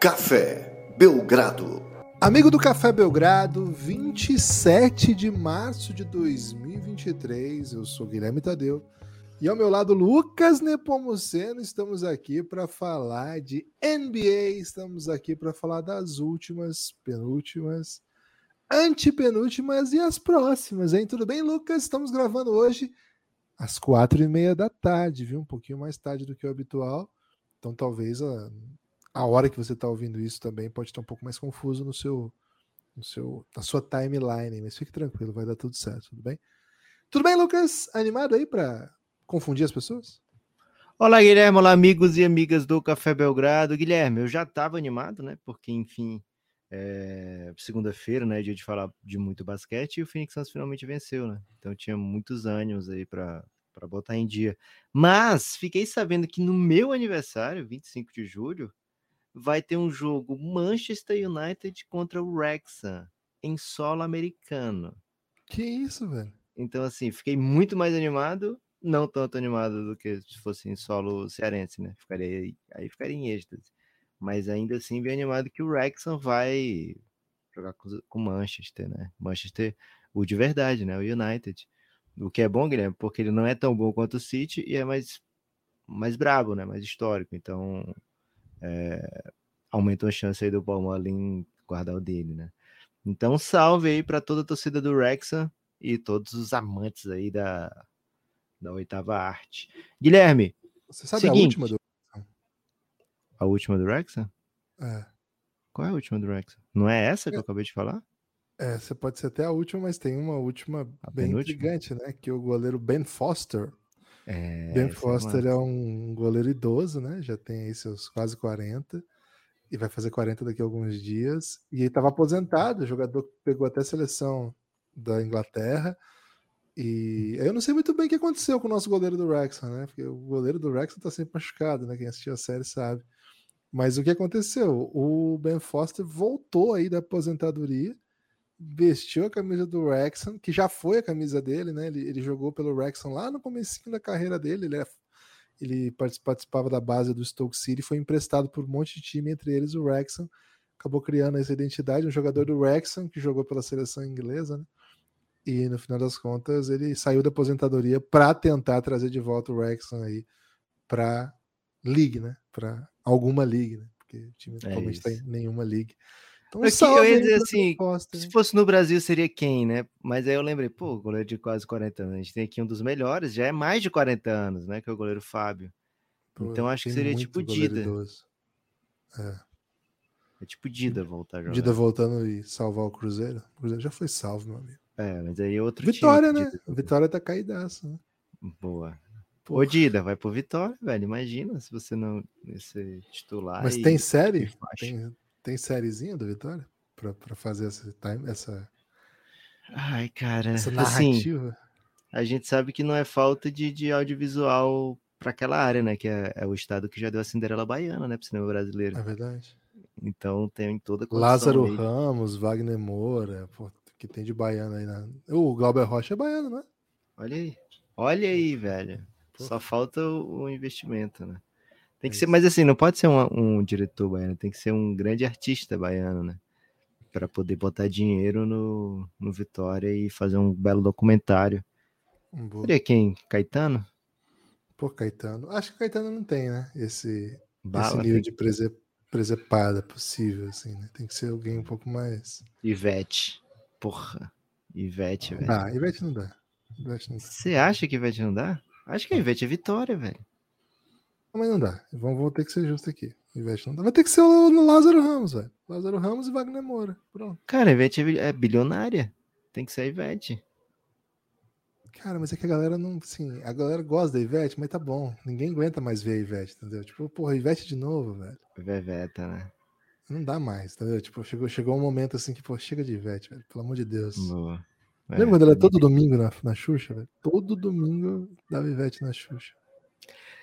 Café Belgrado. Amigo do Café Belgrado, 27 de março de 2023. Eu sou Guilherme Tadeu. E ao meu lado, Lucas Nepomuceno. Estamos aqui para falar de NBA. Estamos aqui para falar das últimas, penúltimas, antepenúltimas e as próximas, hein? Tudo bem, Lucas? Estamos gravando hoje às quatro e meia da tarde, viu? Um pouquinho mais tarde do que o habitual. Então, talvez a, a hora que você está ouvindo isso também pode estar um pouco mais confuso no seu, no seu, na sua timeline, mas fique tranquilo, vai dar tudo certo, tudo bem? Tudo bem, Lucas? Animado aí para confundir as pessoas? Olá, Guilherme, olá, amigos e amigas do Café Belgrado. Guilherme, eu já estava animado, né? Porque, enfim, é... segunda-feira, né? Dia de falar de muito basquete e o Phoenix Suns finalmente venceu, né? Então tinha muitos ânimos aí para botar em dia. Mas fiquei sabendo que no meu aniversário, 25 de julho, vai ter um jogo Manchester United contra o Wrexham em solo americano. Que isso, velho? Então, assim, fiquei muito mais animado, não tanto animado do que se fosse em solo cearense, né? Ficaria, aí ficaria em êxtase. Mas ainda assim, bem animado que o Wrexham vai jogar com o Manchester, né? Manchester, o de verdade, né? O United. O que é bom, Guilherme, porque ele não é tão bom quanto o City e é mais, mais brabo, né? Mais histórico. Então, é, aumentou a chance aí do Palmolin guardar o dele, né? Então, salve aí para toda a torcida do Wrexham e todos os amantes aí da, da oitava arte. Guilherme, você sabe seguinte, a última do A última do Wrexham? É. Qual é a última do Wrexham? Não é essa que é. eu acabei de falar? É, você pode ser até a última, mas tem uma última a bem penúltima? intrigante, né? Que o goleiro Ben Foster é, ben Foster é, é, um goleiro idoso, né? Já tem aí seus quase 40 e vai fazer 40 daqui a alguns dias. E ele estava aposentado, jogador pegou até a seleção da Inglaterra. E eu não sei muito bem o que aconteceu com o nosso goleiro do Wrexham, né? Porque o goleiro do Wrexham está sempre machucado, né? Quem assistiu a série sabe. Mas o que aconteceu? O Ben Foster voltou aí da aposentadoria vestiu a camisa do Wrexham, que já foi a camisa dele, né? Ele, ele jogou pelo Wrexham lá no começo da carreira dele. Ele, é, ele participava da base do Stoke City, foi emprestado por um monte de time, entre eles o Wrexham. Acabou criando essa identidade, um jogador do Wrexham que jogou pela seleção inglesa, né? E no final das contas ele saiu da aposentadoria para tentar trazer de volta o Wrexham aí para league, né? Para alguma league, né? Porque o time é atualmente está em nenhuma league. Então, Aqui, eu ia dizer assim, se fosse no Brasil seria quem, né? Mas aí eu lembrei, pô, goleiro de quase 40 anos. A gente tem aqui um dos melhores, já é mais de 40 anos, né? Que é o goleiro Fábio. Pô, então acho que seria tipo Dida. É. É tipo Dida voltar a jogar. Dida voltando e salvar o Cruzeiro. O Cruzeiro já foi salvo, meu amigo. É, mas aí é outro Vitória, time, né? Dida. Vitória tá caidaço, né? Boa. Ô, Dida, vai pro Vitória, velho. Imagina se você não ser titular. Mas tem série? Tem, tem sériezinha do Vitória? Pra, pra fazer essa, essa. Ai, cara. Essa assim, narrativa? Assim, a gente sabe que não é falta de, de audiovisual para aquela área, né? Que é, é, o estado que já deu a Cinderela Baiana, né? Pro cinema brasileiro. É verdade. Então tem toda a Lázaro aí. Ramos, Wagner Moura, pô, que tem de baiano aí. Na... O Glauber Rocha é baiano, né? Olha aí. Olha aí, velho. Pô. Só falta o, o investimento, né? Tem que é ser, mas assim, não pode ser um, um, diretor baiano, tem que ser um grande artista baiano, né? Para poder botar dinheiro no, no Vitória e fazer um belo documentário. Boa. Seria quem? Caetano? Pô, Caetano. Acho que Caetano não tem, né? Esse, Bala, esse nível de prese, presepada possível, assim, né? Tem que ser alguém um pouco mais. Ivete. Porra. Ivete, velho. Ah, Ivete não dá. Você acha que Ivete não dá? Acho que a Ivete é Vitória, velho. Mas não dá. Vamos, vou ter que ser justo aqui. Investe não dá. Vai ter que ser o Lázaro Ramos, velho. Lázaro Ramos e Wagner Moura. Pronto. Cara, a Ivete é bilionária. Tem que ser a Ivete. Cara, mas é que a galera não. Assim, a galera gosta da Ivete, mas tá bom. Ninguém aguenta mais ver a Ivete, entendeu? Tipo, porra, Ivete de novo, velho. Veveta, né? Não dá mais, entendeu? Tipo, chegou, chegou um momento assim que, pô, chega de Ivete, velho. Pelo amor de Deus. Boa. Lembra é, quando ela é todo domingo na, na Xuxa, velho? Todo domingo dava Ivete na Xuxa.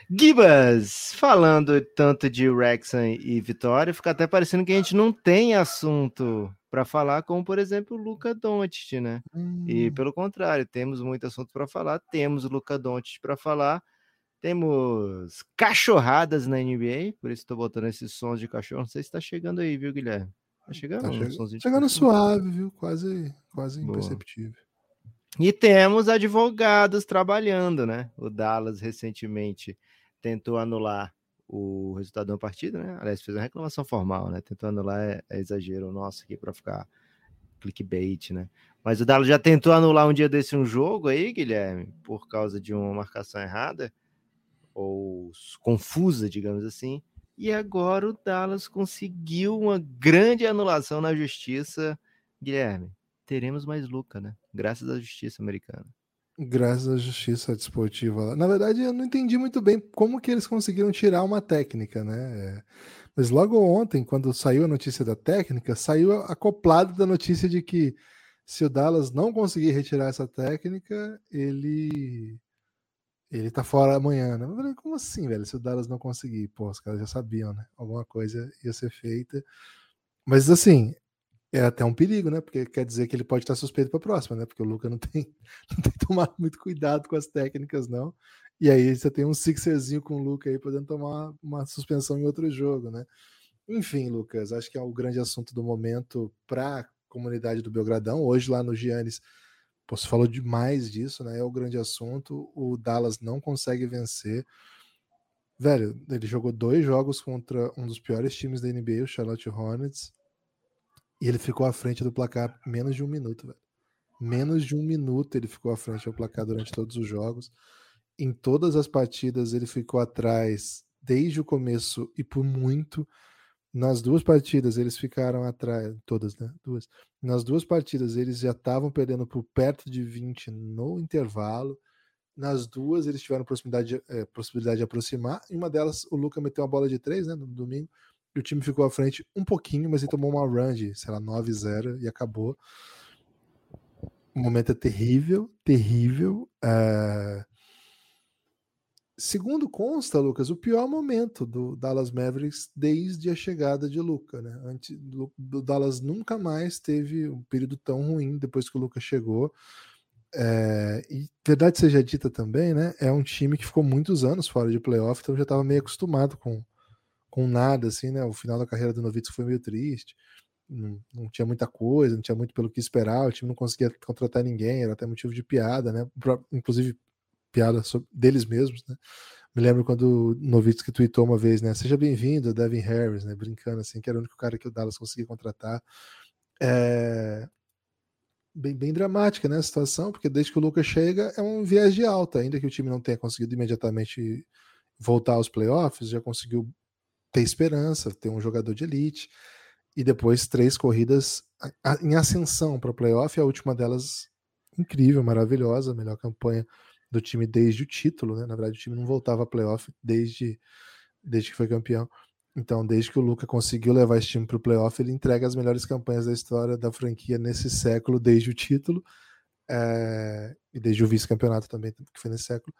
Gibas, falando tanto de Wrexham e Vitória, fica até parecendo que a gente não tem assunto para falar, como por exemplo o Luca Doncic, né? Hum. E pelo contrário, temos muito assunto para falar, temos o Luca Doncic para falar, Temos cachorradas na NBA, por isso estou botando esses sons de cachorro. Não sei se está chegando aí, viu, Guilherme? Tá chegando? Tá chegando, chegando suave, viu? Quase, quase imperceptível. E temos advogados trabalhando, né? O Dallas recentemente tentou anular o resultado da partida, né? Aliás, fez uma reclamação formal, né? Tentou anular é, é exagero nosso aqui para ficar clickbait, né? Mas o Dallas já tentou anular um dia desse um jogo aí, Guilherme, por causa de uma marcação errada ou confusa, digamos assim. E agora o Dallas conseguiu uma grande anulação na justiça. Guilherme, teremos mais Luca, né? Graças à justiça americana. Graças à justiça desportiva. Na verdade, eu não entendi muito bem como que eles conseguiram tirar uma técnica, né? Mas logo ontem, quando saiu a notícia da técnica, saiu acoplado da notícia de que se o Dallas não conseguir retirar essa técnica, ele ele tá fora amanhã, né? Falei, como assim, velho? Se o Dallas não conseguir, pô, os caras já sabiam, né? Alguma coisa ia ser feita. Mas assim, é até um perigo, né? Porque quer dizer que ele pode estar suspeito para a próxima, né? Porque o Luca não tem, não tem tomado muito cuidado com as técnicas, não. E aí você tem um sixerzinho com o Luca aí podendo tomar uma suspensão em outro jogo, né? Enfim, Lucas, acho que é o grande assunto do momento para a comunidade do Belgradão. Hoje lá no Giannis, você falou demais disso, né? É o grande assunto. O Dallas não consegue vencer. Velho, ele jogou dois jogos contra um dos piores times da NBA, o Charlotte Hornets e ele ficou à frente do placar menos de um minuto, velho. Menos de um minuto ele ficou à frente do placar durante todos os jogos. Em todas as partidas ele ficou atrás desde o começo e por muito. Nas duas partidas eles ficaram atrás, todas, né? Duas. Nas duas partidas eles já estavam perdendo por perto de 20 no intervalo. Nas duas eles tiveram possibilidade, é, possibilidade de aproximar. Em uma delas o Luca meteu uma bola de três, né? No domingo e o time ficou à frente um pouquinho, mas ele tomou uma run de, sei lá, 9-0 e acabou. O momento é terrível, terrível. É... Segundo consta, Lucas, o pior momento do Dallas Mavericks desde a chegada de Luca, né? Antes do, Dallas nunca mais teve um período tão ruim depois que o Luca chegou. É, e verdade seja dita também, né? É um time que ficou muitos anos fora de playoff, então já estava meio acostumado com, com nada, assim, né? O final da carreira do Novitz foi meio triste. Não, não, tinha muita coisa, não tinha muito pelo que esperar, o time não conseguia contratar ninguém, era até motivo de piada, né? Inclusive piada deles mesmos, né? Me lembro quando o Novitsky tweetou uma vez, né? Seja bem-vindo, Devin Harris, né? Brincando assim, que era o único cara que o Dallas conseguia contratar. É... Bem, bem dramática, né? A situação, porque desde que o Lucas chega é um viés de alta, ainda que o time não tenha conseguido imediatamente voltar aos playoffs, já conseguiu ter esperança, ter um jogador de elite, e depois três corridas em ascensão para o playoff, a última delas incrível, maravilhosa, melhor campanha do time desde o título, né? Na verdade, o time não voltava a playoff desde, desde que foi campeão. Então, desde que o Luca conseguiu levar esse time para o playoff, ele entrega as melhores campanhas da história da franquia nesse século, desde o título é, e desde o vice-campeonato também, que foi nesse século.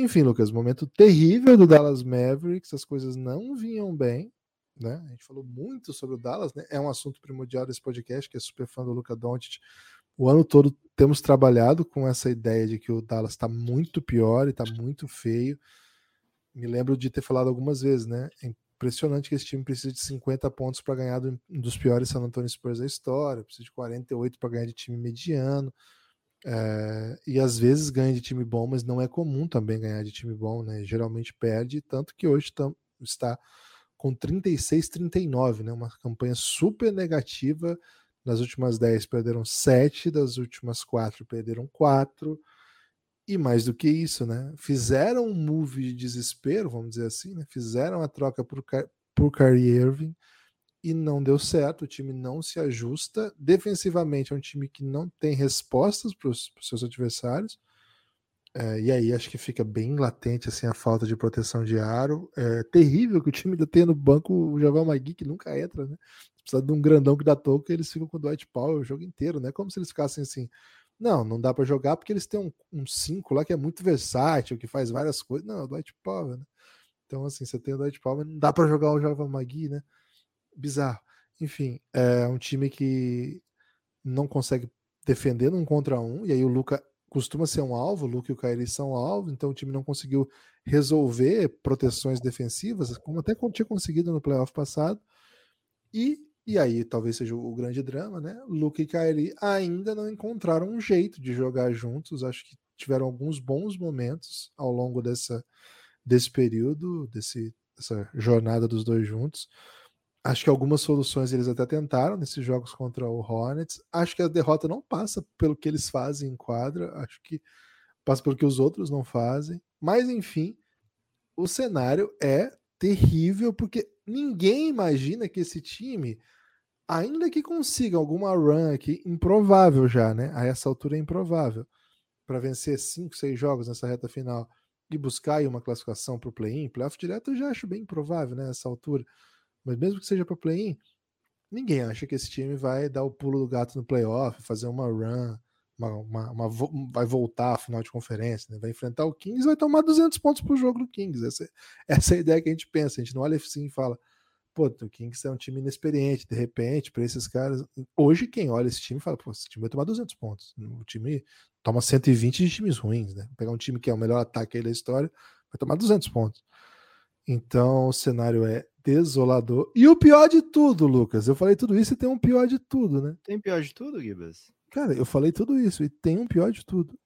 Enfim, Lucas, momento terrível do Dallas Mavericks, as coisas não vinham bem, né? A gente falou muito sobre o Dallas, né? É um assunto primordial desse podcast, que é super fã do Luca Doncic. O ano todo temos trabalhado com essa ideia de que o Dallas está muito pior e está muito feio. Me lembro de ter falado algumas vezes, né? É impressionante que esse time precisa de 50 pontos para ganhar um dos piores San Antonio Spurs da história, precisa de 48 para ganhar de time mediano. É, e às vezes ganha de time bom, mas não é comum também ganhar de time bom, né? Geralmente perde, tanto que hoje tam, está com 36-39, né? Uma campanha super negativa. Nas últimas 10 perderam 7, das últimas 4 perderam 4. E mais do que isso, né? Fizeram um move de desespero, vamos dizer assim, né? Fizeram a troca por, por Kyrie Irving e não deu certo. O time não se ajusta. Defensivamente, é um time que não tem respostas para os seus adversários. É, e aí acho que fica bem latente assim a falta de proteção de aro. É terrível que o time ainda tenha no banco o Javal Magui, que nunca entra, né? Precisa de um grandão que dá toque, eles ficam com o Dwight Powell o jogo inteiro, né? Como se eles ficassem assim. Não, não dá para jogar porque eles têm um 5 um lá que é muito versátil, que faz várias coisas. Não, é o Dwight Powell, né? Então, assim, você tem o Dwight Powell, não dá para jogar o Javal Magui, né? Bizarro. Enfim, é um time que não consegue defender num contra um, e aí o Luca costuma ser um alvo, o Luke e o Kyrie são alvo, então o time não conseguiu resolver proteções defensivas, como até tinha conseguido no playoff passado. E, e aí talvez seja o grande drama, né? Luke e Kyrie ainda não encontraram um jeito de jogar juntos. Acho que tiveram alguns bons momentos ao longo dessa, desse período, desse, dessa jornada dos dois juntos. Acho que algumas soluções eles até tentaram nesses jogos contra o Hornets. Acho que a derrota não passa pelo que eles fazem em quadra. Acho que passa pelo que os outros não fazem. Mas, enfim, o cenário é terrível, porque ninguém imagina que esse time, ainda que consiga alguma run aqui, improvável já, né? A essa altura é improvável, para vencer cinco, seis jogos nessa reta final e buscar aí uma classificação para o play-in, playoff direto eu já acho bem improvável, né? Essa altura. Mas mesmo que seja para play-in, ninguém acha que esse time vai dar o pulo do gato no playoff, fazer uma run uma, uma, uma, vai voltar à final de conferência, né? vai enfrentar o Kings vai tomar 200 pontos por jogo do Kings. Essa, essa é a ideia que a gente pensa. A gente não olha assim e fala, pô, o Kings é um time inexperiente, de repente, para esses caras. Hoje, quem olha esse time fala, pô, esse time vai tomar 200 pontos. O time toma 120 de times ruins, né? Pegar um time que é o melhor ataque da história, vai tomar 200 pontos. Então, o cenário é desolador. E o pior de tudo, Lucas, eu falei tudo isso e tem um pior de tudo, né? Tem pior de tudo, Gibas? Cara, eu falei tudo isso e tem um pior de tudo.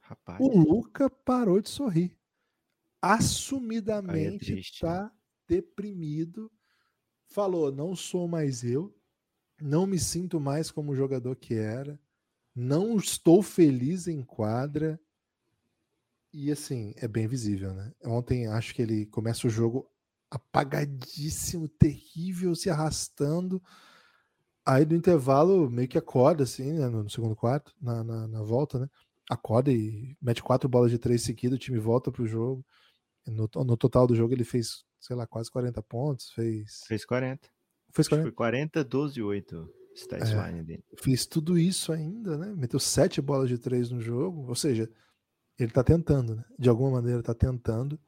Rapaz. O Luca parou de sorrir. Assumidamente é tá né? deprimido. Falou: não sou mais eu. Não me sinto mais como o jogador que era. Não estou feliz em quadra. E assim, é bem visível, né? Ontem acho que ele começa o jogo apagadíssimo, terrível, se arrastando. Aí do intervalo meio que acorda, assim, né, no segundo quarto, na, na, na, volta, né? Acorda e mete quatro bolas de três seguidas, o time volta pro jogo. No, no total do jogo ele fez, sei lá, quase 40 pontos. Fez. Fez 40. Fez 40. Foi 40, 12 e 8. Stats é, dele. Fez tudo isso ainda, né? Meteu sete bolas de três no jogo. Ou seja, ele tá tentando, né? De alguma maneira tá tentando.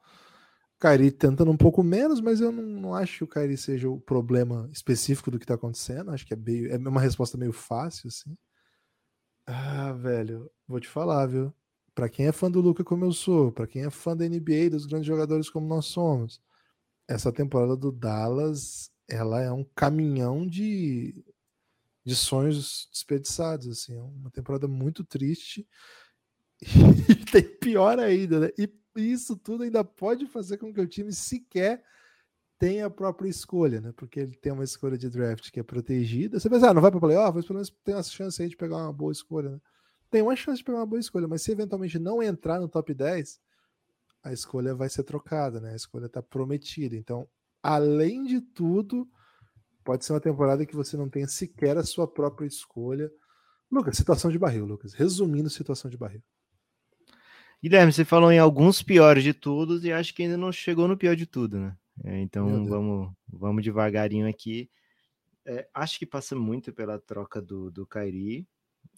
Kairi tentando um pouco menos, mas eu não, não acho que o Kairi seja o problema específico do que tá acontecendo. Acho que é, meio, é uma resposta meio fácil, assim. Ah, velho, vou te falar, viu? Para quem é fã do Luca como eu sou, para quem é fã da NBA, dos grandes jogadores como nós somos, essa temporada do Dallas, ela é um caminhão de, de sonhos desperdiçados, assim, é uma temporada muito triste. E tem pior ainda, né? E isso tudo ainda pode fazer com que o time sequer tenha a própria escolha, né? Porque ele tem uma escolha de draft que é protegida. Você pensa, ah, não vai para playoff, mas pelo menos tem uma chance aí de pegar uma boa escolha, né? Tem uma chance de pegar uma boa escolha, mas se eventualmente não entrar no top 10, a escolha vai ser trocada, né? A escolha está prometida. Então, além de tudo, pode ser uma temporada que você não tenha sequer a sua própria escolha. Lucas, situação de barril, Lucas. Resumindo, situação de barril. Guilherme, você falou em alguns piores de todos e acho que ainda não chegou no pior de tudo, né? É, então vamos, vamos devagarinho aqui. É, acho que passa muito pela troca do, do Kairi.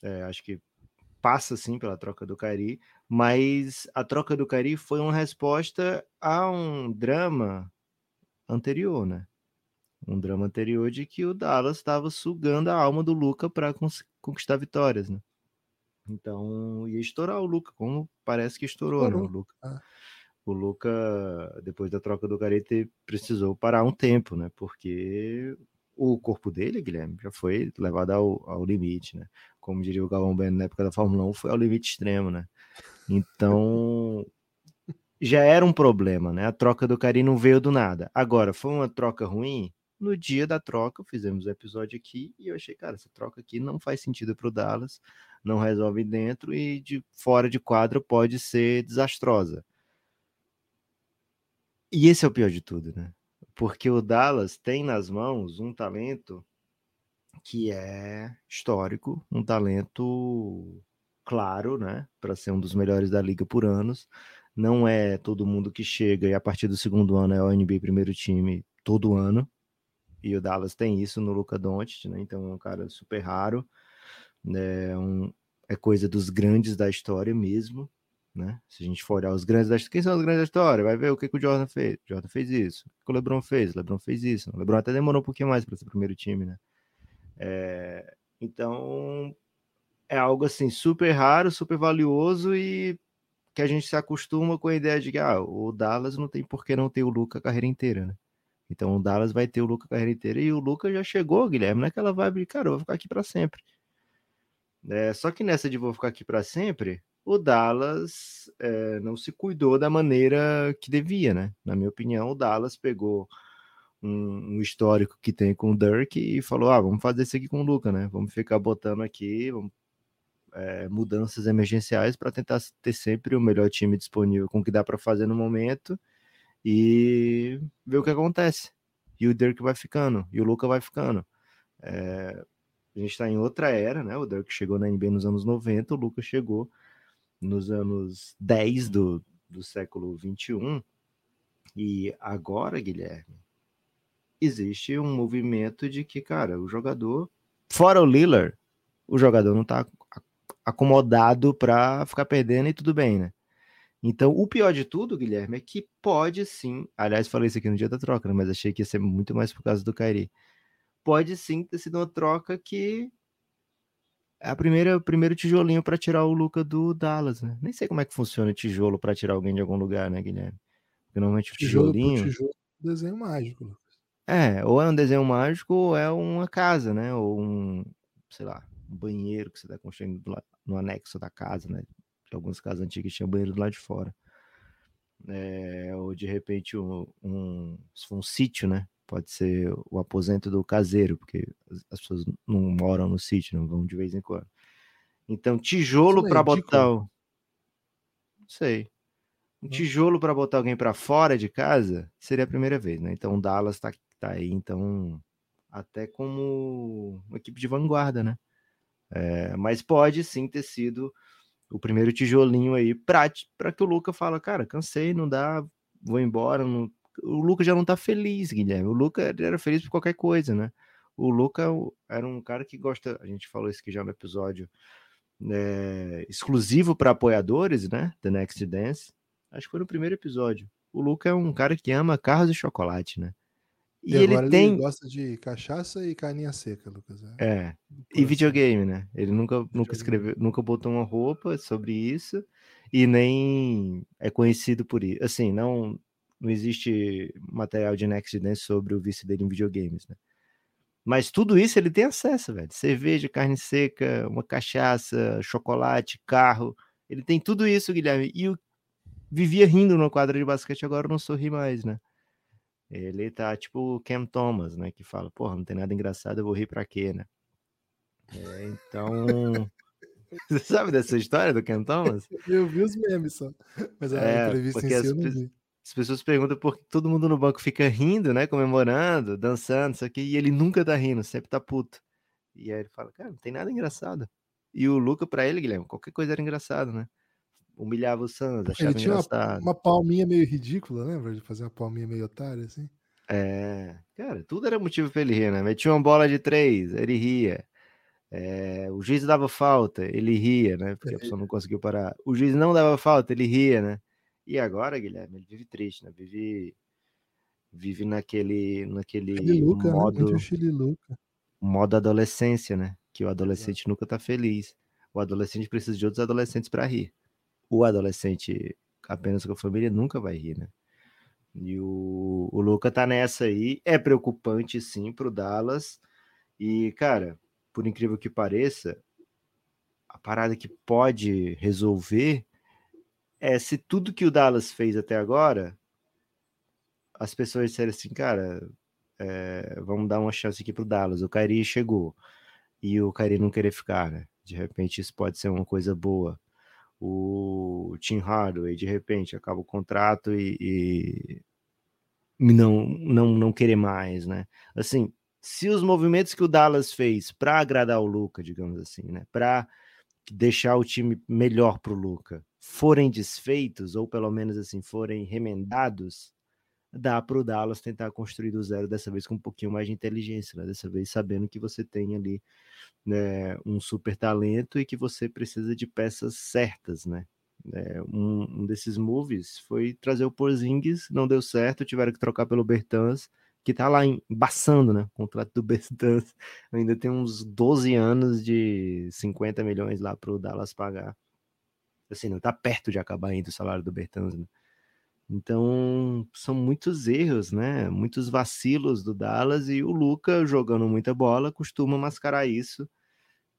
É, acho que passa sim pela troca do Kairi, mas a troca do Kairi foi uma resposta a um drama anterior, né? Um drama anterior de que o Dallas estava sugando a alma do Luca para conquistar vitórias, né? Então ia estourar o Luca, como parece que estourou, estourou. Né, o Luca. Ah. O Luca, depois da troca do Garete, precisou parar um tempo, né? Porque o corpo dele, Guilherme, já foi levado ao, ao limite, né? Como diria o Galvão Bueno na época da Fórmula 1, foi ao limite extremo, né? Então, já era um problema, né? A troca do Cari não veio do nada. Agora, foi uma troca ruim? No dia da troca, fizemos o episódio aqui e eu achei, cara, essa troca aqui não faz sentido para o Dallas não resolve dentro e de fora de quadro pode ser desastrosa. E esse é o pior de tudo, né? Porque o Dallas tem nas mãos um talento que é histórico, um talento claro, né, para ser um dos melhores da liga por anos. Não é todo mundo que chega e a partir do segundo ano é o NBA primeiro time todo ano. E o Dallas tem isso no Luca Doncic, né? Então é um cara super raro é, um, é coisa dos grandes da história mesmo, né? Se a gente for olhar os grandes da história, quem são os grandes da história? Vai ver o que, que o Jordan fez. O Jordan fez isso. O que o LeBron fez? O LeBron fez isso. O LeBron até demorou um pouquinho mais para ser primeiro time, né? É, então é algo assim super raro, super valioso e que a gente se acostuma com a ideia de que ah, o Dallas não tem por que não ter o Luca a carreira inteira, né? Então o Dallas vai ter o Luca a carreira inteira e o Luca já chegou, Guilherme, naquela vibe de, cara, eu vou ficar aqui para sempre. É, só que nessa de vou ficar aqui para sempre, o Dallas é, não se cuidou da maneira que devia, né? Na minha opinião, o Dallas pegou um, um, histórico que tem com o Dirk e falou: ah, vamos fazer isso aqui com o Luca, né? Vamos ficar botando aqui vamos, é, mudanças emergenciais para tentar ter sempre o melhor time disponível com o que dá para fazer no momento e ver o que acontece. E o Dirk vai ficando, e o Luca vai ficando. É, a gente está em outra era, né? O Dirk chegou na NBA nos anos 90, o Luca chegou nos anos 10 do, do século 21. E agora, Guilherme, existe um movimento de que, cara, o jogador, fora o Lillard, o jogador não está acomodado para ficar perdendo e tudo bem, né? Então, o pior de tudo, Guilherme, é que pode sim. Aliás, falei isso aqui no dia da troca, né? mas achei que ia ser muito mais por causa do Kairi. Pode sim ter sido uma troca que é a primeira, o primeiro tijolinho para tirar o Luca do Dallas, né? Nem sei como é que funciona o tijolo para tirar alguém de algum lugar, né, Guilherme? Porque normalmente o tijolo tijolinho. Tijolo, desenho mágico, Lucas. É, ou é um desenho mágico ou é uma casa, né? Ou um, sei lá, um banheiro que você está construindo no anexo da casa, né? Algumas casas antigas tinham banheiro do lado de fora. É, ou de repente um, um, um sítio, né? Pode ser o aposento do caseiro, porque as pessoas não moram no sítio, não vão de vez em quando. Então, tijolo para é botar. O... Não sei. Um tijolo para botar alguém para fora de casa seria a primeira vez, né? Então, Dallas está tá aí, então, até como uma equipe de vanguarda, né? É, mas pode sim ter sido o primeiro tijolinho aí para que o Luca fala, cara, cansei, não dá, vou embora, não, o Luca já não tá feliz, Guilherme. O Luca era feliz por qualquer coisa, né? O Luca era um cara que gosta, a gente falou isso aqui já no episódio é, exclusivo para apoiadores, né? The Next Dance. Acho que foi no primeiro episódio. O Luca é um cara que ama carros e chocolate, né? E, e ele tem. Ele gosta de cachaça e carninha seca, Lucas. É. é. E videogame, né? Ele nunca, nunca escreveu, nunca botou uma roupa sobre isso e nem é conhecido por isso. Assim, não não existe material de Next Dance sobre o vício dele em videogames, né? Mas tudo isso ele tem acesso, velho. Cerveja, carne seca, uma cachaça, chocolate, carro. Ele tem tudo isso, Guilherme. E o vivia rindo no quadro de basquete, agora não sorri mais, né? Ele tá tipo o Cam Thomas, né? Que fala, porra, não tem nada engraçado, eu vou rir pra quê, né? É, então. Você sabe dessa história do Cam Thomas? Eu vi os memes só. Mas a é, entrevista em si eu não vi. As pessoas perguntam por que todo mundo no banco fica rindo, né? Comemorando, dançando, isso aqui, e ele nunca tá rindo, sempre tá puto. E aí ele fala, cara, não tem nada engraçado. E o Luca, pra ele, Guilherme, qualquer coisa era engraçado, né? Humilhava o Santos, achava ele tinha engraçado. Uma, uma palminha meio ridícula, lembra? De fazer uma palminha meio otária, assim. É, cara, tudo era motivo pra ele rir, né? Metia uma bola de três, ele ria. É, o juiz dava falta, ele ria, né? Porque a pessoa não conseguiu parar. O juiz não dava falta, ele ria, né? E agora, Guilherme, ele vive triste, né? Vive, vive naquele, naquele né? modo, né? modo adolescência, né? Que o adolescente Exato. nunca tá feliz. O adolescente precisa de outros adolescentes para rir. O adolescente apenas com a família nunca vai rir, né? E o, o Luca tá nessa aí. É preocupante, sim, pro Dallas. E, cara, por incrível que pareça, a parada que pode resolver é se tudo que o Dallas fez até agora, as pessoas disserem assim, cara, é, vamos dar uma chance aqui pro Dallas. O Kyrie chegou e o Kyrie não querer ficar, né? De repente isso pode ser uma coisa boa. O Tim Hardaway, de repente, acaba o contrato e, e não, não, não querer mais, né? Assim, se os movimentos que o Dallas fez para agradar o Luca, digamos assim, né? Para deixar o time melhor para o Luca, forem desfeitos, ou pelo menos assim, forem remendados, dá para o Dallas tentar construir do zero, dessa vez com um pouquinho mais de inteligência, né? dessa vez sabendo que você tem ali né, um super talento e que você precisa de peças certas, né? É, um, um, desses moves foi trazer o Porzingis, não deu certo, tiveram que trocar pelo Bertans, que tá lá embaçando, né? O contrato do Bertans ainda tem uns 12 anos de 50 milhões lá pro Dallas pagar. Assim, não tá perto de acabar ainda o salário do Bertans, né? Então, são muitos erros, né? Muitos vacilos do Dallas e o Luca, jogando muita bola, costuma mascarar isso.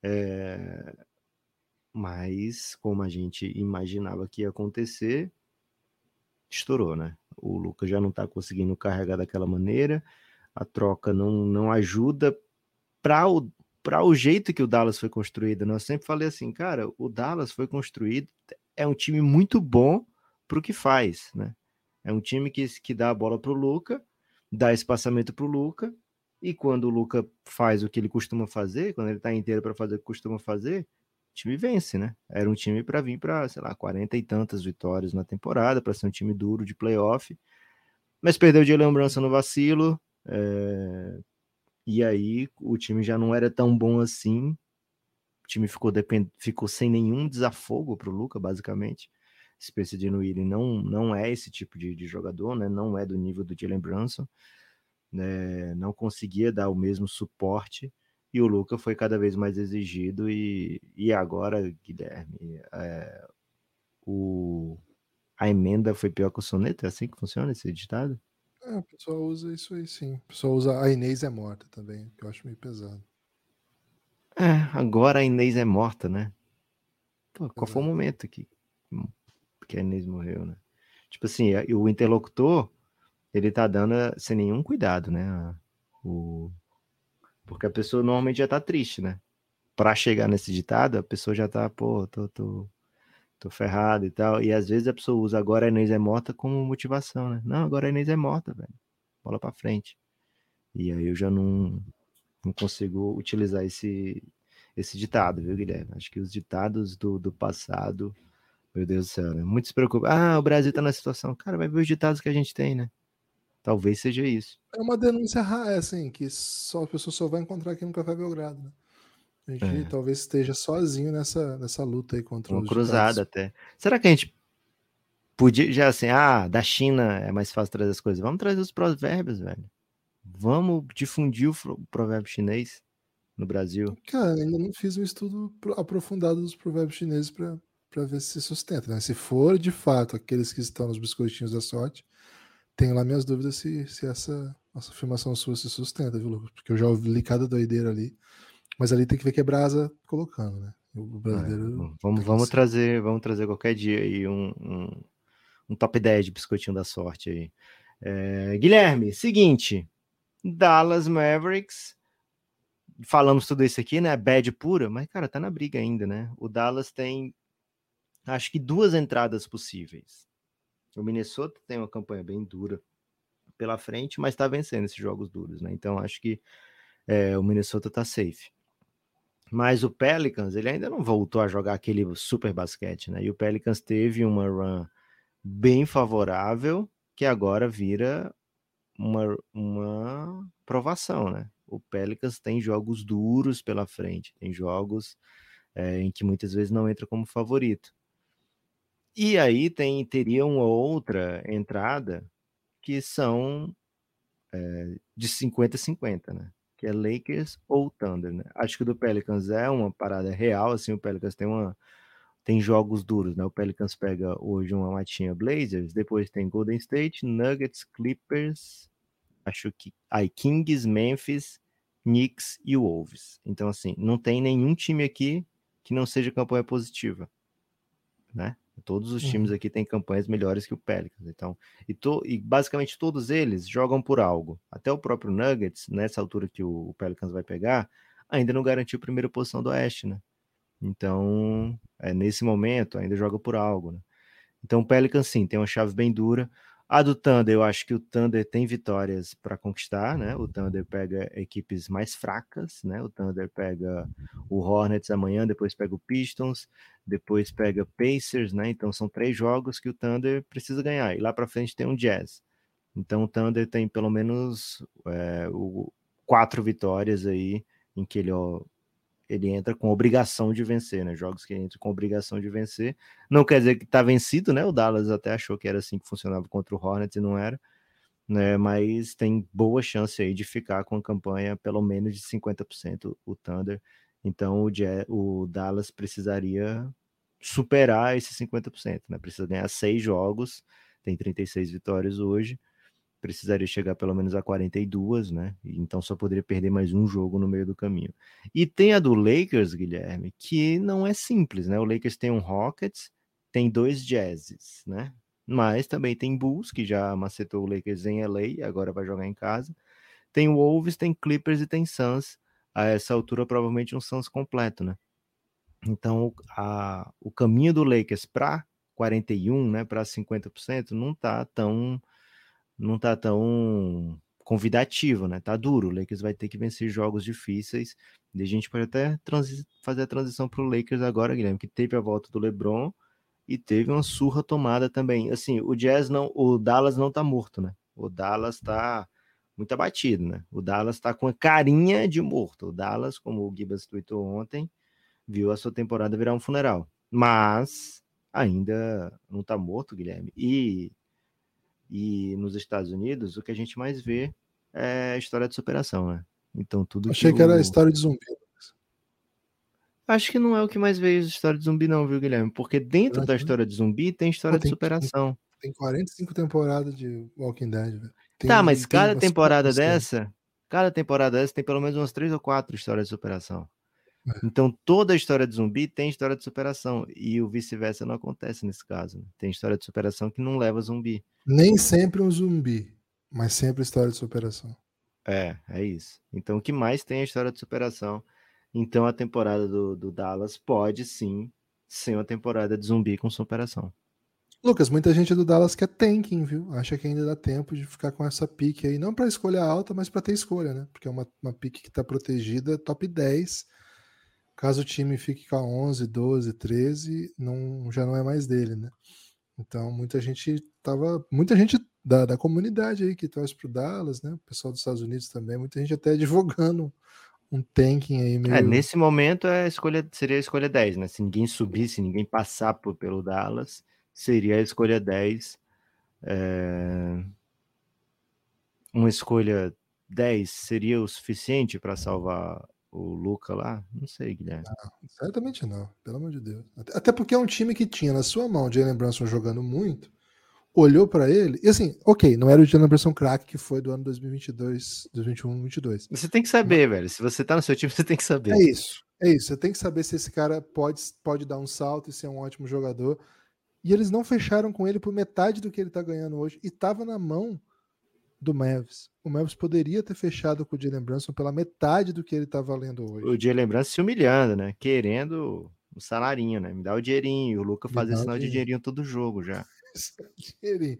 É... Mas, como a gente imaginava que ia acontecer, estourou, né? O Lucas já não está conseguindo carregar daquela maneira, a troca não, não ajuda para o, para o jeito que o Dallas foi construído. Né? Eu sempre falei assim, cara, o Dallas foi construído, é um time muito bom para o que faz, né? É um time que, que dá a bola para o Luca, dá espaçamento para o Luca, e quando o Luca faz o que ele costuma fazer, quando ele está inteiro para fazer o que costuma fazer, time vence, né? Era um time para vir para, sei lá, 40 e tantas vitórias na temporada, para ser um time duro de playoff. Mas perdeu de lembrança no vacilo. É... E aí o time já não era tão bom assim. O time ficou, depend... ficou sem nenhum desafogo para o Luca, basicamente. Spencer Dinwiddie não, não é esse tipo de, de, jogador, né? Não é do nível do Jalen Brunson. Né? Não conseguia dar o mesmo suporte e o Luca foi cada vez mais exigido e, e agora, Guilherme, é, o, a emenda foi pior que o soneto? É assim que funciona esse ditado? É, o pessoal usa isso aí sim. O pessoal usa a Inês é morta também, que eu acho meio pesado. É, agora a Inês é morta, né? Pô, qual foi o momento que, que a Inês morreu, né? Tipo assim, o interlocutor, ele tá dando sem nenhum cuidado, né? O, porque a pessoa normalmente já tá triste, né? Para chegar nesse ditado, a pessoa já tá, pô, tô, tô, tô ferrado e tal. E às vezes a pessoa usa agora a Inês é morta como motivação, né? Não, agora a Inês é morta, velho. Bola para frente. E aí eu já não, não consigo utilizar esse, esse ditado, viu, Guilherme? Acho que os ditados do, do passado, meu Deus do céu, né? Muito se preocupa. Ah, o Brasil tá na situação. Cara, vai ver os ditados que a gente tem, né? Talvez seja isso. É uma denúncia é assim, que só a pessoa só vai encontrar aqui no Café Belgrado, né? A gente é. talvez esteja sozinho nessa, nessa luta aí contra uma cruzada até. Será que a gente podia já assim, ah, da China é mais fácil trazer as coisas. Vamos trazer os provérbios, velho. Vamos difundir o provérbio chinês no Brasil. Cara, ainda não fiz um estudo aprofundado dos provérbios chineses para ver se sustenta, né? Se for de fato aqueles que estão nos biscoitinhos da sorte, tenho lá minhas dúvidas se, se essa, essa afirmação sua se sustenta, viu, Lucas? Porque eu já ouvi cada doideira ali. Mas ali tem que ver que é brasa colocando, né? O brasileiro. É, vamos, vamos trazer, vamos trazer qualquer dia aí um, um, um top 10 de biscoitinho da sorte aí. É, Guilherme, seguinte. Dallas Mavericks. Falamos tudo isso aqui, né? Bad pura, mas, cara, tá na briga ainda, né? O Dallas tem acho que duas entradas possíveis. O Minnesota tem uma campanha bem dura pela frente, mas está vencendo esses jogos duros, né? Então acho que é, o Minnesota está safe. Mas o Pelicans, ele ainda não voltou a jogar aquele super basquete, né? E o Pelicans teve uma run bem favorável, que agora vira uma, uma provação, né? O Pelicans tem jogos duros pela frente, tem jogos é, em que muitas vezes não entra como favorito. E aí tem, teria uma outra entrada que são é, de 50-50, né? Que é Lakers ou Thunder, né? Acho que o do Pelicans é uma parada real, assim, o Pelicans tem uma tem jogos duros, né? O Pelicans pega hoje uma matinha Blazers, depois tem Golden State, Nuggets, Clippers, acho que aí Kings, Memphis, Knicks e Wolves. Então assim, não tem nenhum time aqui que não seja campanha positiva, né? Todos os times uhum. aqui têm campanhas melhores que o Pelicans. Então, e, to, e, basicamente todos eles jogam por algo. Até o próprio Nuggets, nessa altura que o Pelicans vai pegar, ainda não garantiu a primeira posição do Oeste, né? Então, é, nesse momento, ainda joga por algo, né? Então, o Pelicans, sim, tem uma chave bem dura. A do Thunder, eu acho que o Thunder tem vitórias para conquistar, né? O Thunder pega equipes mais fracas, né? O Thunder pega o Hornets amanhã, depois pega o Pistons, depois pega Pacers, né? Então são três jogos que o Thunder precisa ganhar. E lá para frente tem um Jazz. Então o Thunder tem pelo menos é, o, quatro vitórias aí em que ele ó, ele entra com obrigação de vencer, né? Jogos que ele entra com obrigação de vencer. Não quer dizer que tá vencido, né? O Dallas até achou que era assim que funcionava contra o Hornets e não era. né? Mas tem boa chance aí de ficar com a campanha pelo menos de 50% o Thunder. Então o, o Dallas precisaria superar esses 50%, né? Precisa ganhar seis jogos, tem 36 vitórias hoje, precisaria chegar pelo menos a 42, né? Então só poderia perder mais um jogo no meio do caminho. E tem a do Lakers, Guilherme, que não é simples, né? O Lakers tem um Rockets, tem dois Jazzes, né? Mas também tem Bulls, que já macetou o Lakers em LA, agora vai jogar em casa. Tem Wolves, tem Clippers e tem Suns. A essa altura, provavelmente um Suns completo, né? Então, a, o caminho do Lakers para 41, né, para 50%, não tá tão não tá tão convidativo, né? Tá duro. O Lakers vai ter que vencer jogos difíceis. E a gente pode até fazer a transição para Lakers agora, Guilherme, que teve a volta do LeBron e teve uma surra tomada também. Assim, o Jazz não, o Dallas não tá morto, né? O Dallas tá muito abatido, né? O Dallas tá com a carinha de morto. O Dallas, como o Gibbs tweetou ontem, viu a sua temporada virar um funeral. Mas ainda não tá morto, Guilherme. E, e nos Estados Unidos, o que a gente mais vê é a história de superação, né? Então tudo Achei que, que era a história de zumbi. Acho que não é o que mais veio de história de zumbi, não, viu, Guilherme? Porque dentro da história de zumbi tem história Pô, tem, de superação. Tem 45 temporadas de Walking Dead, velho. Tá, mas cada temporada dessa, cada temporada dessa tem pelo menos umas três ou quatro histórias de superação. É. Então toda a história de zumbi tem história de superação. E o vice-versa não acontece nesse caso. Né? Tem história de superação que não leva zumbi. Nem sempre um zumbi, mas sempre história de superação. É, é isso. Então o que mais tem é a história de superação. Então a temporada do, do Dallas pode sim ser uma temporada de zumbi com superação. Lucas, muita gente do Dallas quer tanking, viu? Acha que ainda dá tempo de ficar com essa pique aí, não para escolha alta, mas para ter escolha, né? Porque é uma, uma pique que está protegida, top 10. Caso o time fique com a 11, 12, 13, não, já não é mais dele, né? Então, muita gente tava. Muita gente da, da comunidade aí que torce pro Dallas, né? O pessoal dos Estados Unidos também, muita gente até advogando um tanking aí é, meio... É, nesse momento a escolha seria a escolha 10, né? Se ninguém subisse, ninguém passar por, pelo Dallas, seria a escolha 10. É... Uma escolha 10 seria o suficiente para salvar o Luca lá? Não sei, Guilherme. Não, certamente não, pelo amor de Deus. Até porque é um time que tinha na sua mão Jalen Brunson jogando muito olhou para ele, e assim, ok, não era o Jalen Brunson crack que foi do ano 2022, 2021, 2022. Você tem que saber, Mas... velho. Se você tá no seu time, você tem que saber. É isso, é isso. Você tem que saber se esse cara pode, pode dar um salto e ser um ótimo jogador. E eles não fecharam com ele por metade do que ele tá ganhando hoje. E tava na mão do Mavis. O Mavis poderia ter fechado com o Jalen Brunson pela metade do que ele tá valendo hoje. O Jalen Brunson se humilhando, né? Querendo o salarinho, né? Me dá o dinheirinho. O Luca fazia sinal de dinheirinho todo jogo já.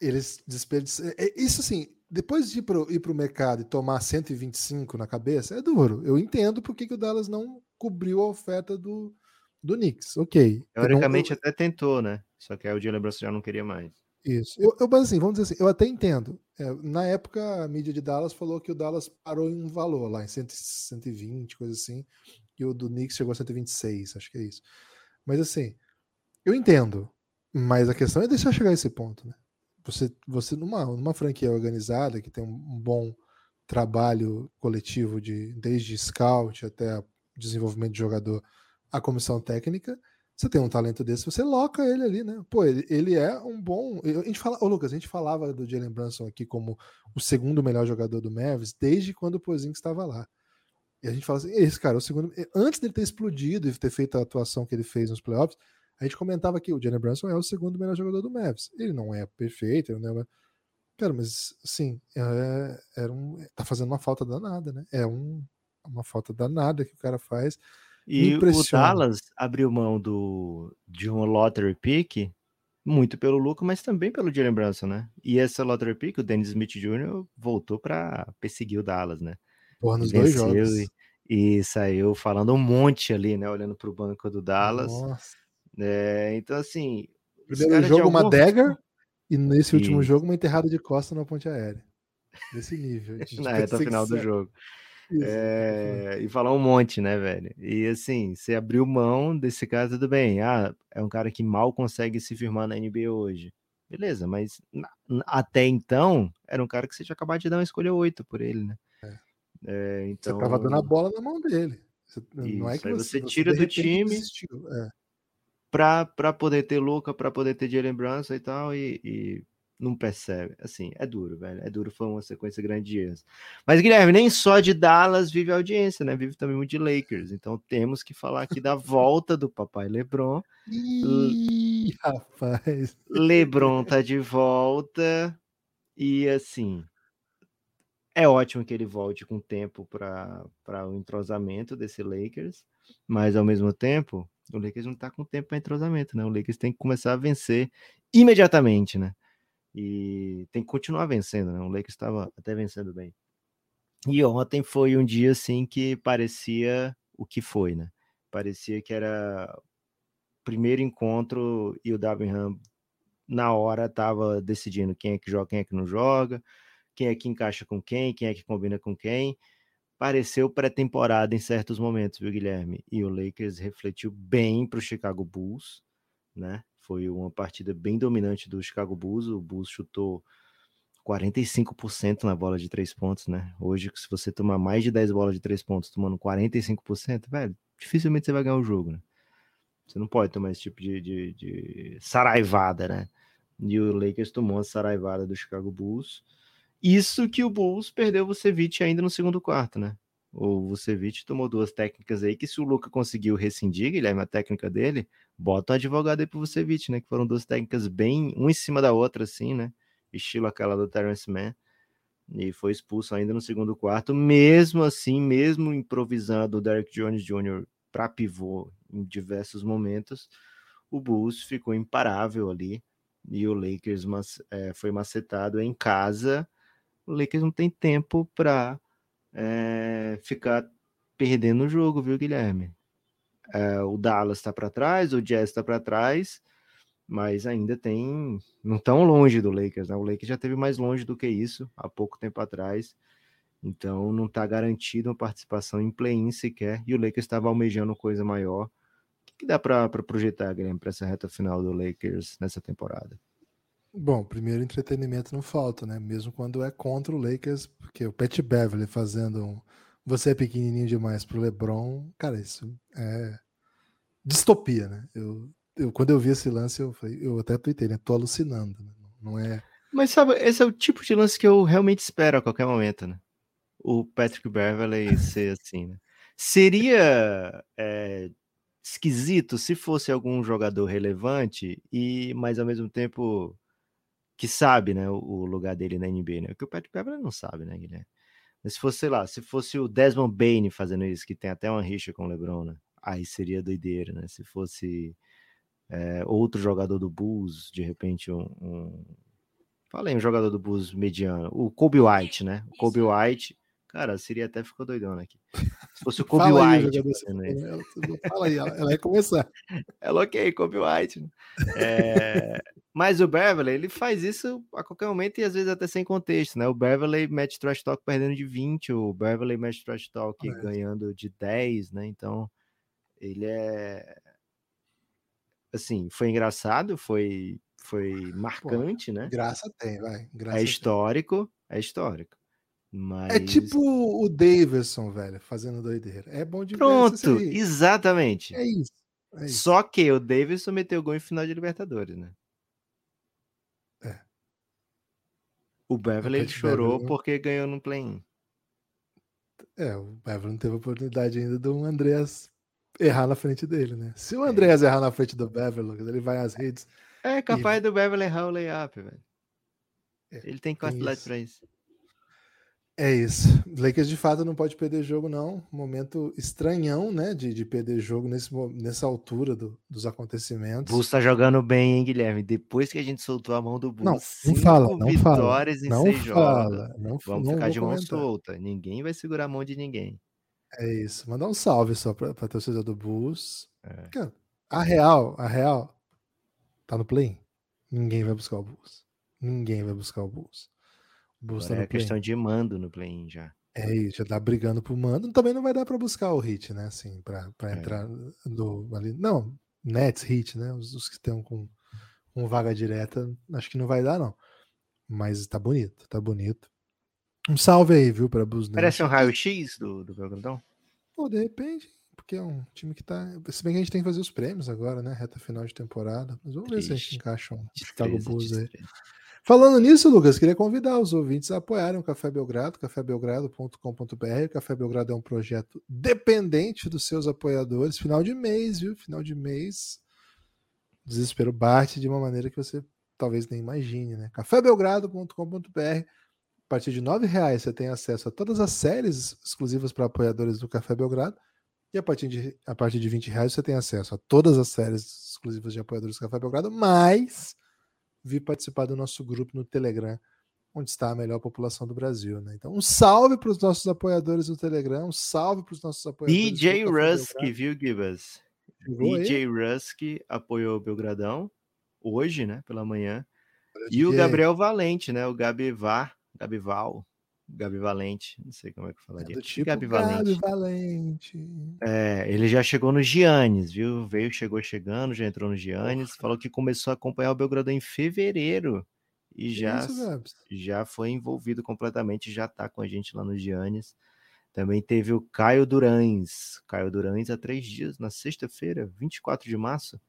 eles desperdiçam. É, é, isso assim, depois de ir para o mercado e tomar 125 na cabeça, é duro. Eu entendo porque que o Dallas não cobriu a oferta do, do Knicks. Ok. Teoricamente eu, até tentou, né? Só que aí o Jalen Brunson já não queria mais. Isso. Eu, eu, assim, vamos dizer assim, eu até entendo. É, na época, a mídia de Dallas falou que o Dallas parou em um valor lá, em 120, coisa assim, e o do Knicks chegou a 126, acho que é isso. Mas assim, eu entendo. Mas a questão é deixar chegar a esse ponto, né? Você, você numa, numa franquia organizada que tem um, um bom trabalho coletivo de desde scout até desenvolvimento de jogador, a comissão técnica, você tem um talento desse, você loca ele ali, né? Pô, ele, ele é um bom. A gente fala, ô Lucas, a gente falava do Jalen Brunson aqui como o segundo melhor jogador do Mavis desde quando o Pozinho estava lá. E a gente fala assim, esse cara, o segundo. Antes dele ter explodido e ter feito a atuação que ele fez nos playoffs, a gente comentava que o Jalen Brunson é o segundo melhor jogador do Mavs. Ele não é perfeito, ele não é... Cara, mas assim, é, é um, tá fazendo uma falta danada, né? É um, uma falta danada que o cara faz. E o Dallas abriu mão do, de um lottery pick muito pelo Luca, mas também pelo Jalen Brunson, né? E essa lottery pick, o Dennis Smith Jr. voltou para perseguir o Dallas, né? Porra, nos dois jogos. E, e, saiu falando um monte ali, né? Olhando para o banco do Dallas. Nossa. É, então, assim. Primeiro jogo, uma dagger, e nesse último jogo, uma enterrada de costa na ponte aérea. Desse nível. na reta final do jogo. É, e falar um monte, né, velho? E assim, você abriu mão desse cara, tudo bem. Ah, é um cara que mal consegue se firmar na NBA hoje. Beleza, mas na, até então era um cara que você tinha acabado de dar uma escolha 8 por ele, né? É. É, então... Você tava dando a bola na mão dele. Você, não é que você, você tira do time é. para poder ter Luca, para poder ter Jalen Brunson e tal, e, e não percebe. Assim, é duro, velho. É duro, foi uma sequência grande de erros. Mas, Guilherme, nem só de Dallas vive a audiência, né? Vive também muito de Lakers. Então temos que falar aqui da volta do papai LeBron. Ih, rapaz. LeBron tá de volta. E assim. É ótimo que ele volte com tempo para o entrosamento desse Lakers, mas ao mesmo tempo, o Lakers não tá com tempo para entrosamento, né? O Lakers tem que começar a vencer imediatamente, né? E tem que continuar vencendo, né? O Lakers estava até vencendo bem. E ontem foi um dia assim que parecia o que foi, né? Parecia que era primeiro encontro e o Davenham na hora estava decidindo quem é que joga, quem é que não joga, quem é que encaixa com quem, quem é que combina com quem. Pareceu pré-temporada em certos momentos, viu, Guilherme? E o Lakers refletiu bem para o Chicago Bulls, né? Foi uma partida bem dominante do Chicago Bulls. O Bulls chutou 45% na bola de três pontos, né? Hoje, se você tomar mais de 10 bolas de três pontos, tomando 45%, velho, dificilmente você vai ganhar o jogo, né? Você não pode tomar esse tipo de, de, de saraivada, né? E o Lakers tomou a saraivada do Chicago Bulls. Isso que o Bulls perdeu o Vucevic ainda no segundo quarto, né? O Vucevic tomou duas técnicas aí que se o Luca conseguiu rescindir, Guilherme, a técnica dele, bota o advogado aí pro Vucevic, né? Que foram duas técnicas bem, uma em cima da outra, assim, né? Estilo aquela do Terence Mann. E foi expulso ainda no segundo quarto. Mesmo assim, mesmo improvisando o Derek Jones Jr. para pivô em diversos momentos, o Bulls ficou imparável ali. E o Lakers é, foi macetado em casa. O Lakers não tem tempo para é, ficar perdendo o jogo, viu, Guilherme? É, o Dallas está para trás, o Jazz está para trás, mas ainda tem. Não tão longe do Lakers, né? O Lakers já teve mais longe do que isso há pouco tempo atrás. Então não está garantido uma participação em play-in sequer. E o Lakers estava almejando coisa maior. O que, que dá para projetar, Guilherme, para essa reta final do Lakers nessa temporada? Bom, primeiro entretenimento não falta, né? Mesmo quando é contra o Lakers, porque o Pat Beverly fazendo um você é pequenininho demais pro LeBron, cara, isso é distopia, né? Eu, eu quando eu vi esse lance, eu falei, eu até tuitei, né? Tô alucinando, né? Não é. Mas sabe, esse é o tipo de lance que eu realmente espero a qualquer momento, né? O Patrick Beverly ser assim, né? Seria é, esquisito se fosse algum jogador relevante e, mas ao mesmo tempo que sabe, né, o, o lugar dele na NBA, né? Porque o Patrick Beverly não sabe, né, Guilherme? Mas se fosse, sei lá, se fosse o Desmond Bain fazendo isso, que tem até uma rixa com o LeBron, né? Aí seria doideira, né? Se fosse é, outro jogador do Bulls, de repente um, um... Falei, um jogador do Bulls mediano. O Kobe White, né? O Kobe White, cara, seria até ficou doidona aqui. Se fosse o Kobe fala White. Aí, ela, fala aí, ela, ela vai começar. Ela ok, Kobe White. Né? É, mas o Beverly, ele faz isso a qualquer momento e às vezes até sem contexto, né? O Beverly mete trash talk perdendo de 20, o Beverly mete trash talk é. ganhando de 10, né? Então, ele é assim, foi engraçado, foi foi marcante, Pô, né? Graça tem, vai. Graça é histórico, tem. é histórico. Mas... É tipo o Davidson, velho, fazendo doideira. É bom de Pronto, exatamente. É isso, é isso. Só que o Davidson meteu gol em final de Libertadores, né? O Beverly chorou Beverly... porque ganhou no play-in. É, o Beverly não teve a oportunidade ainda do Andreas errar na frente dele, né? Se o é. Andreas é. errar na frente do Beverly, ele vai às redes. É capaz e... do Beverly errar o layup, velho. É, ele tem capacidade para isso. É isso. Lakers de fato não pode perder jogo, não. Momento estranhão, né? De, de perder jogo nesse, nessa altura do, dos acontecimentos. Bulls tá jogando bem, hein, Guilherme? Depois que a gente soltou a mão do Bulls, não, não fala, não vitórias fala, em não seis fala, jogos. Não, Vamos não ficar de mão solta. Ninguém vai segurar a mão de ninguém. É isso. Mandar um salve só pra, pra torcida do Bulls. É. Cara, a real, a real, tá no play. Ninguém vai buscar o Bulls. Ninguém vai buscar o Bulls. Tá é questão de mando no play-in já. É isso, já tá brigando pro mando. Também não vai dar para buscar o hit, né? Assim, para é. entrar do, ali. Não, Nets hit, né? Os, os que estão com, um vaga direta, acho que não vai dar, não. Mas tá bonito, tá bonito. Um salve aí, viu, para Blues Parece um raio-x do, do Belgrandão? Pô, de repente, porque é um time que tá. Se bem que a gente tem que fazer os prêmios agora, né? Reta final de temporada. Mas vamos triste. ver se a gente encaixa um Chicago Bulls aí. Falando nisso, Lucas, queria convidar os ouvintes a apoiarem o Café Belgrado, cafébelgrado.com.br. O Café Belgrado é um projeto dependente dos seus apoiadores. Final de mês, viu? Final de mês. desespero bate de uma maneira que você talvez nem imagine, né? cafébelgrado.com.br. A partir de R$ reais você tem acesso a todas as séries exclusivas para apoiadores do Café Belgrado. E a partir de, a partir de 20 reais você tem acesso a todas as séries exclusivas de apoiadores do Café Belgrado, mas vir participar do nosso grupo no Telegram, onde está a melhor população do Brasil. Né? Então, um salve para os nossos apoiadores do Telegram, um salve para os nossos apoiadores. DJ Rusk, viu, Gibas? DJ Rusk apoiou o Belgradão hoje, né, pela manhã. E o Gabriel Valente, né, o Gabi Var, Gabi Val, Gabi Valente, não sei como é que eu falaria. É tipo Gabi Valente. Gabi Valente. É, ele já chegou no Giannis, viu? Veio, chegou chegando, já entrou no Giannis, falou que começou a acompanhar o Belgrado em fevereiro e já, Isso, já foi envolvido completamente, já tá com a gente lá no Giannis. Também teve o Caio Durães. Caio Durães há três dias, na sexta-feira, 24 de março,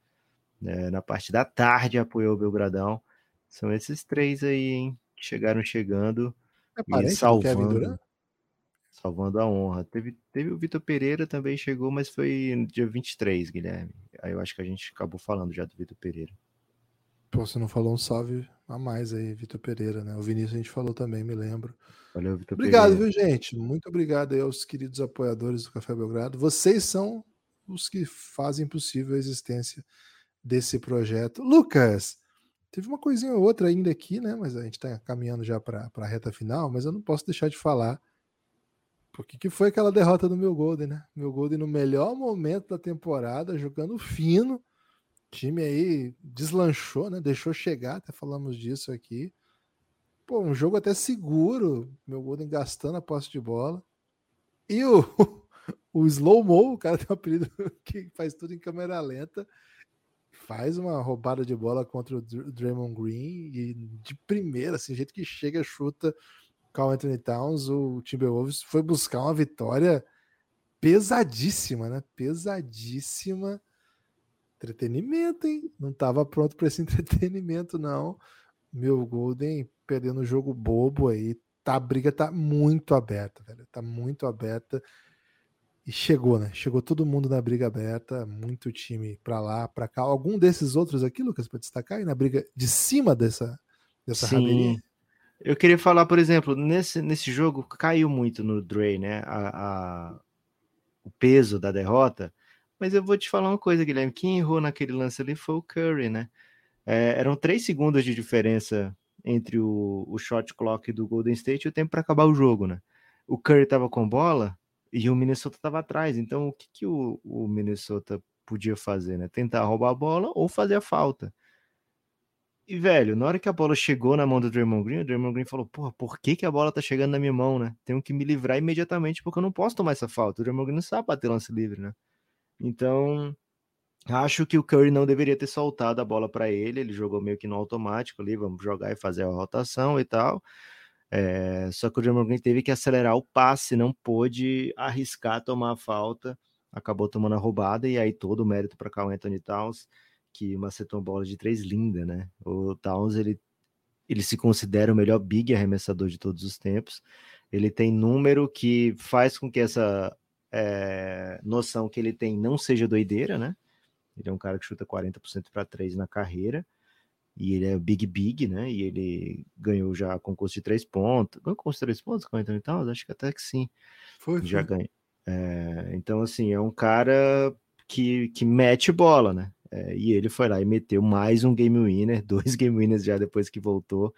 né, na parte da tarde, apoiou o Belgradão. São esses três aí, hein? Que chegaram chegando. É salvando, salvando a honra. Teve, teve o Vitor Pereira também chegou, mas foi no dia 23, Guilherme. Aí eu acho que a gente acabou falando já do Vitor Pereira. Pô, você não falou um salve a mais aí, Vitor Pereira, né? O Vinícius a gente falou também, me lembro. Valeu, Vitor Obrigado, Pereira. viu, gente? Muito obrigado aí aos queridos apoiadores do Café Belgrado. Vocês são os que fazem possível a existência desse projeto. Lucas, Teve uma coisinha ou outra ainda aqui, né? Mas a gente está caminhando já para a reta final, mas eu não posso deixar de falar. Porque que foi aquela derrota do meu Golden, né? Meu Golden no melhor momento da temporada, jogando fino. O time aí deslanchou, né? Deixou chegar, até falamos disso aqui. Pô, um jogo até seguro. Meu Golden gastando a posse de bola. E o, o Slow Mo, o cara tem um apelido que faz tudo em câmera lenta faz uma roubada de bola contra o Draymond Green e de primeira, assim, jeito que chega, chuta Carl Anthony Towns, o Timberwolves foi buscar uma vitória pesadíssima, né? Pesadíssima. Entretenimento, hein? Não estava pronto para esse entretenimento, não. Meu Golden perdendo o jogo bobo aí. Tá, a briga tá muito aberta, velho. Tá muito aberta. E chegou, né? Chegou todo mundo na briga aberta, muito time para lá, para cá. Algum desses outros aqui, Lucas, para destacar aí na briga de cima dessa dessa Sim. Eu queria falar, por exemplo, nesse, nesse jogo caiu muito no Dre, né? A, a, o peso da derrota. Mas eu vou te falar uma coisa, Guilherme. Quem errou naquele lance ali foi o Curry, né? É, eram três segundos de diferença entre o, o shot clock do Golden State e o tempo para acabar o jogo, né? O Curry estava com bola, e o Minnesota estava atrás. Então, o que, que o, o, Minnesota podia fazer, né? Tentar roubar a bola ou fazer a falta. E, velho, na hora que a bola chegou na mão do Draymond Green, o Draymond Green falou, porra, por que, que a bola tá chegando na minha mão, né? Tenho que me livrar imediatamente, porque eu não posso tomar essa falta. O Draymond Green não sabe bater lance livre, né? Então, acho que o Curry não deveria ter soltado a bola para ele, ele jogou meio que no automático ali, vamos jogar e fazer a rotação e tal. É, só que o Draymond Green teve que acelerar o passe, não pôde arriscar tomar a falta, acabou tomando a roubada, e aí todo o mérito para Carl Anthony Towns, que macetou uma bola de três linda, né? O Towns, ele, ele se considera o melhor big arremessador de todos os tempos, ele tem número que faz com que essa é, noção que ele tem não seja doideira, né? Ele é um cara que chuta 40% para três na carreira, e ele é Big Big, né? E ele ganhou já concurso de três pontos. Ganhou concurso de três pontos com o Anthony Towns? Acho que até que sim. Foi, já ganhou. É, então, assim, é um cara que, que mete bola, né? É, e ele foi lá e meteu mais um game winner, dois game winners já depois que voltou.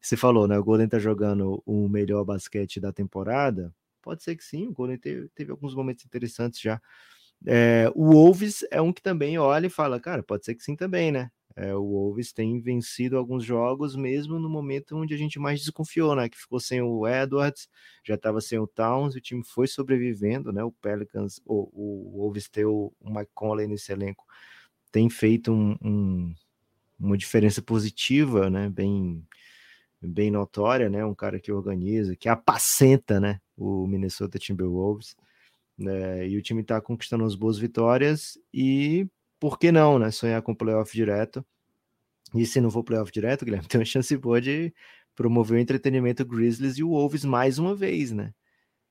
Você falou, né? O Golden tá jogando o melhor basquete da temporada. Pode ser que sim, o Golden teve, teve alguns momentos interessantes já. É, o Wolves é um que também olha e fala, cara, pode ser que sim também, né? É, o Wolves tem vencido alguns jogos, mesmo no momento onde a gente mais desconfiou, né? Que ficou sem o Edwards, já estava sem o Towns, o time foi sobrevivendo, né? O Pelicans, o, o Wolves ter o, Mike Conley nesse elenco, tem feito um, um, uma diferença positiva, né? Bem, bem notória, né? Um cara que organiza, que apacenta, né? O Minnesota Timberwolves. Né? E o time está conquistando as boas vitórias e por que não, né? Sonhar com playoff direto. E se não for playoff direto, Guilherme, tem uma chance boa de promover o entretenimento Grizzlies e o Wolves mais uma vez, né?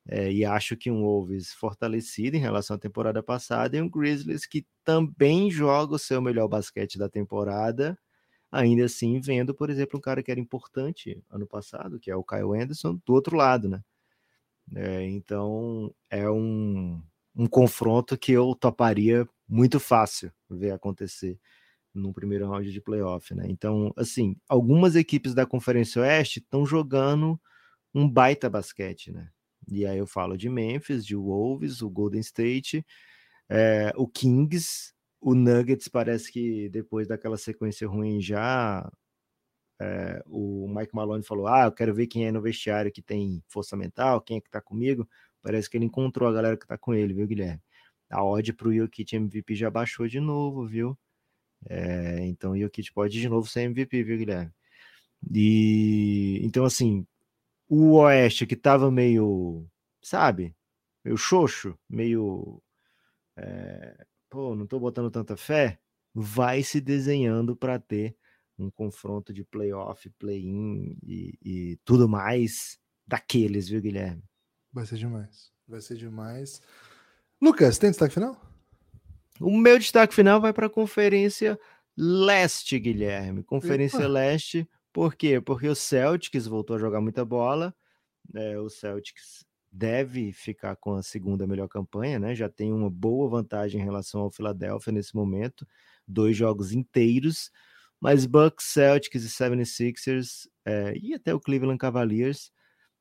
É, e acho que um Wolves fortalecido em relação à temporada passada e um Grizzlies que também joga o seu melhor basquete da temporada, ainda assim vendo, por exemplo, um cara que era importante ano passado, que é o Kyle Anderson, do outro lado, né? É, então é um, um confronto que eu toparia muito fácil ver acontecer no primeiro round de playoff, né? Então, assim, algumas equipes da Conferência Oeste estão jogando um baita basquete, né? E aí eu falo de Memphis, de Wolves, o Golden State, é, o Kings, o Nuggets parece que depois daquela sequência ruim já é, o Mike Malone falou: Ah, eu quero ver quem é no vestiário que tem força mental, quem é que tá comigo. Parece que ele encontrou a galera que tá com ele, viu, Guilherme? A odd pro Jokic MVP já baixou de novo, viu? É, então o Jokic pode de novo ser MVP, viu, Guilherme? E então, assim, o Oeste que tava meio, sabe, meio xoxo, meio. É, pô, não tô botando tanta fé, vai se desenhando para ter um confronto de playoff, play-in e, e, tudo mais daqueles, viu, Guilherme? Vai ser demais. Vai ser demais. Lucas, tem destaque final? O meu destaque final vai para a Conferência Leste, Guilherme. Conferência Epa. Leste, por quê? Porque o Celtics voltou a jogar muita bola. É, o Celtics deve ficar com a segunda melhor campanha, né? Já tem uma boa vantagem em relação ao Philadelphia nesse momento. Dois jogos inteiros. Mas Bucks, Celtics e 76ers é, e até o Cleveland Cavaliers,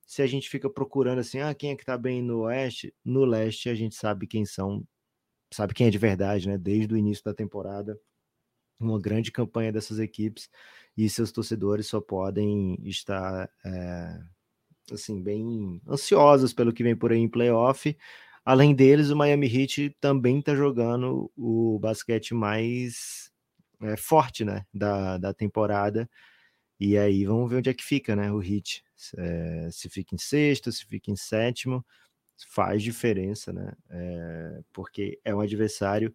se a gente fica procurando assim, ah, quem é que tá bem no oeste, no leste a gente sabe quem são, sabe quem é de verdade, né? Desde o início da temporada, uma grande campanha dessas equipes e seus torcedores só podem estar é, assim bem ansiosos pelo que vem por aí em playoff. Além deles, o Miami Heat também está jogando o basquete mais é, forte, né, da, da temporada. E aí vamos ver onde é que fica, né, o Hit. É, se fica em sexto, se fica em sétimo, faz diferença, né? É, porque é um adversário,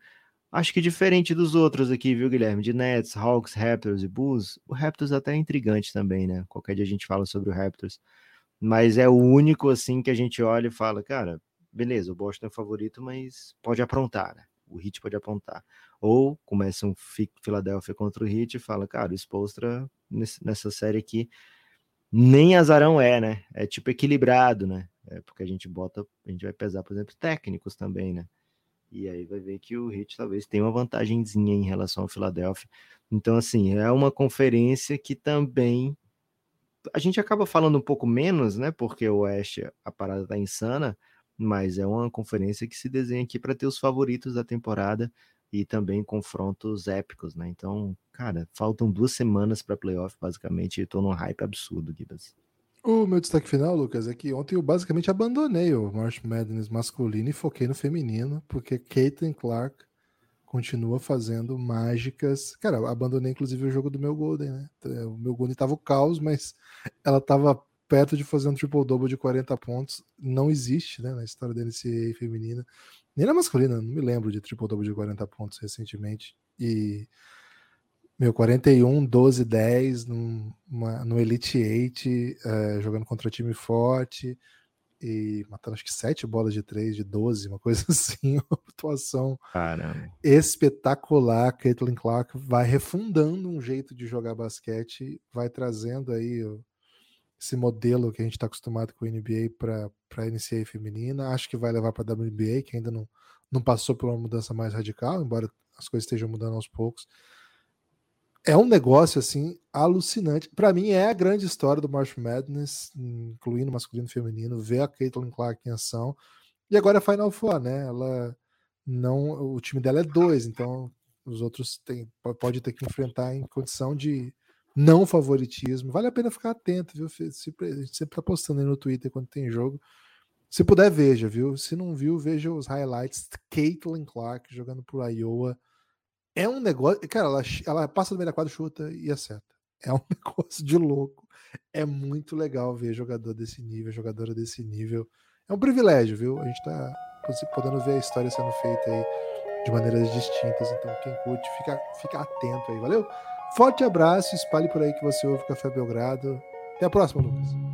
acho que diferente dos outros aqui, viu, Guilherme? De Nets, Hawks, Raptors e Bulls. O Raptors até é intrigante também, né? Qualquer dia a gente fala sobre o Raptors. Mas é o único, assim, que a gente olha e fala, cara, beleza, o Boston é favorito, mas pode aprontar, né? O Hit pode apontar. Ou começa um Philadelphia contra o Heat e fala, cara, o Spolstra nessa série aqui nem azarão é, né? É tipo equilibrado, né? É porque a gente bota, a gente vai pesar, por exemplo, técnicos também, né? E aí vai ver que o Heat talvez tenha uma vantagemzinha em relação ao Philadelphia. Então, assim, é uma conferência que também a gente acaba falando um pouco menos, né? Porque o Oeste, a parada tá insana, mas é uma conferência que se desenha aqui para ter os favoritos da temporada e também confrontos épicos, né? Então, cara, faltam duas semanas para playoff, basicamente, e tô num hype absurdo, Gibas. O meu destaque final, Lucas, é que ontem eu basicamente abandonei o March Madness masculino e foquei no feminino, porque Caitlin Clark continua fazendo mágicas. Cara, abandonei inclusive o jogo do meu Golden, né? O meu Golden tava o caos, mas ela tava perto de fazer um triple-double de 40 pontos. Não existe, né, na história da NCAA feminina. Nem na masculina, não me lembro de triple-double de 40 pontos recentemente. E meu 41, 12, 10 numa, no Elite 8, uh, eh, jogando contra time forte e matando acho que 7 bolas de 3, de 12, uma coisa assim. Uma atuação Caramba. espetacular. Caitlin Clark vai refundando um jeito de jogar basquete, vai trazendo aí esse modelo que a gente está acostumado com o NBA para a NCAA feminina. Acho que vai levar para a WNBA, que ainda não, não passou por uma mudança mais radical, embora as coisas estejam mudando aos poucos. É um negócio assim alucinante. Para mim é a grande história do March Madness, incluindo masculino e feminino, ver a Caitlin Clark em ação. E agora é Final Four, né? Ela não, o time dela é dois, então os outros tem, pode ter que enfrentar em condição de não favoritismo. Vale a pena ficar atento, viu? a gente sempre tá postando aí no Twitter quando tem jogo. Se puder, veja, viu? Se não viu, veja os highlights. Caitlin Clark jogando por Iowa. É um negócio. Cara, ela, ela passa do meio da quadra, chuta e acerta. É um negócio de louco. É muito legal ver jogador desse nível, jogadora desse nível. É um privilégio, viu? A gente tá podendo ver a história sendo feita aí de maneiras distintas. Então, quem curte, fica, fica atento aí, valeu? Forte abraço, espalhe por aí que você ouve Café Belgrado. Até a próxima, Lucas.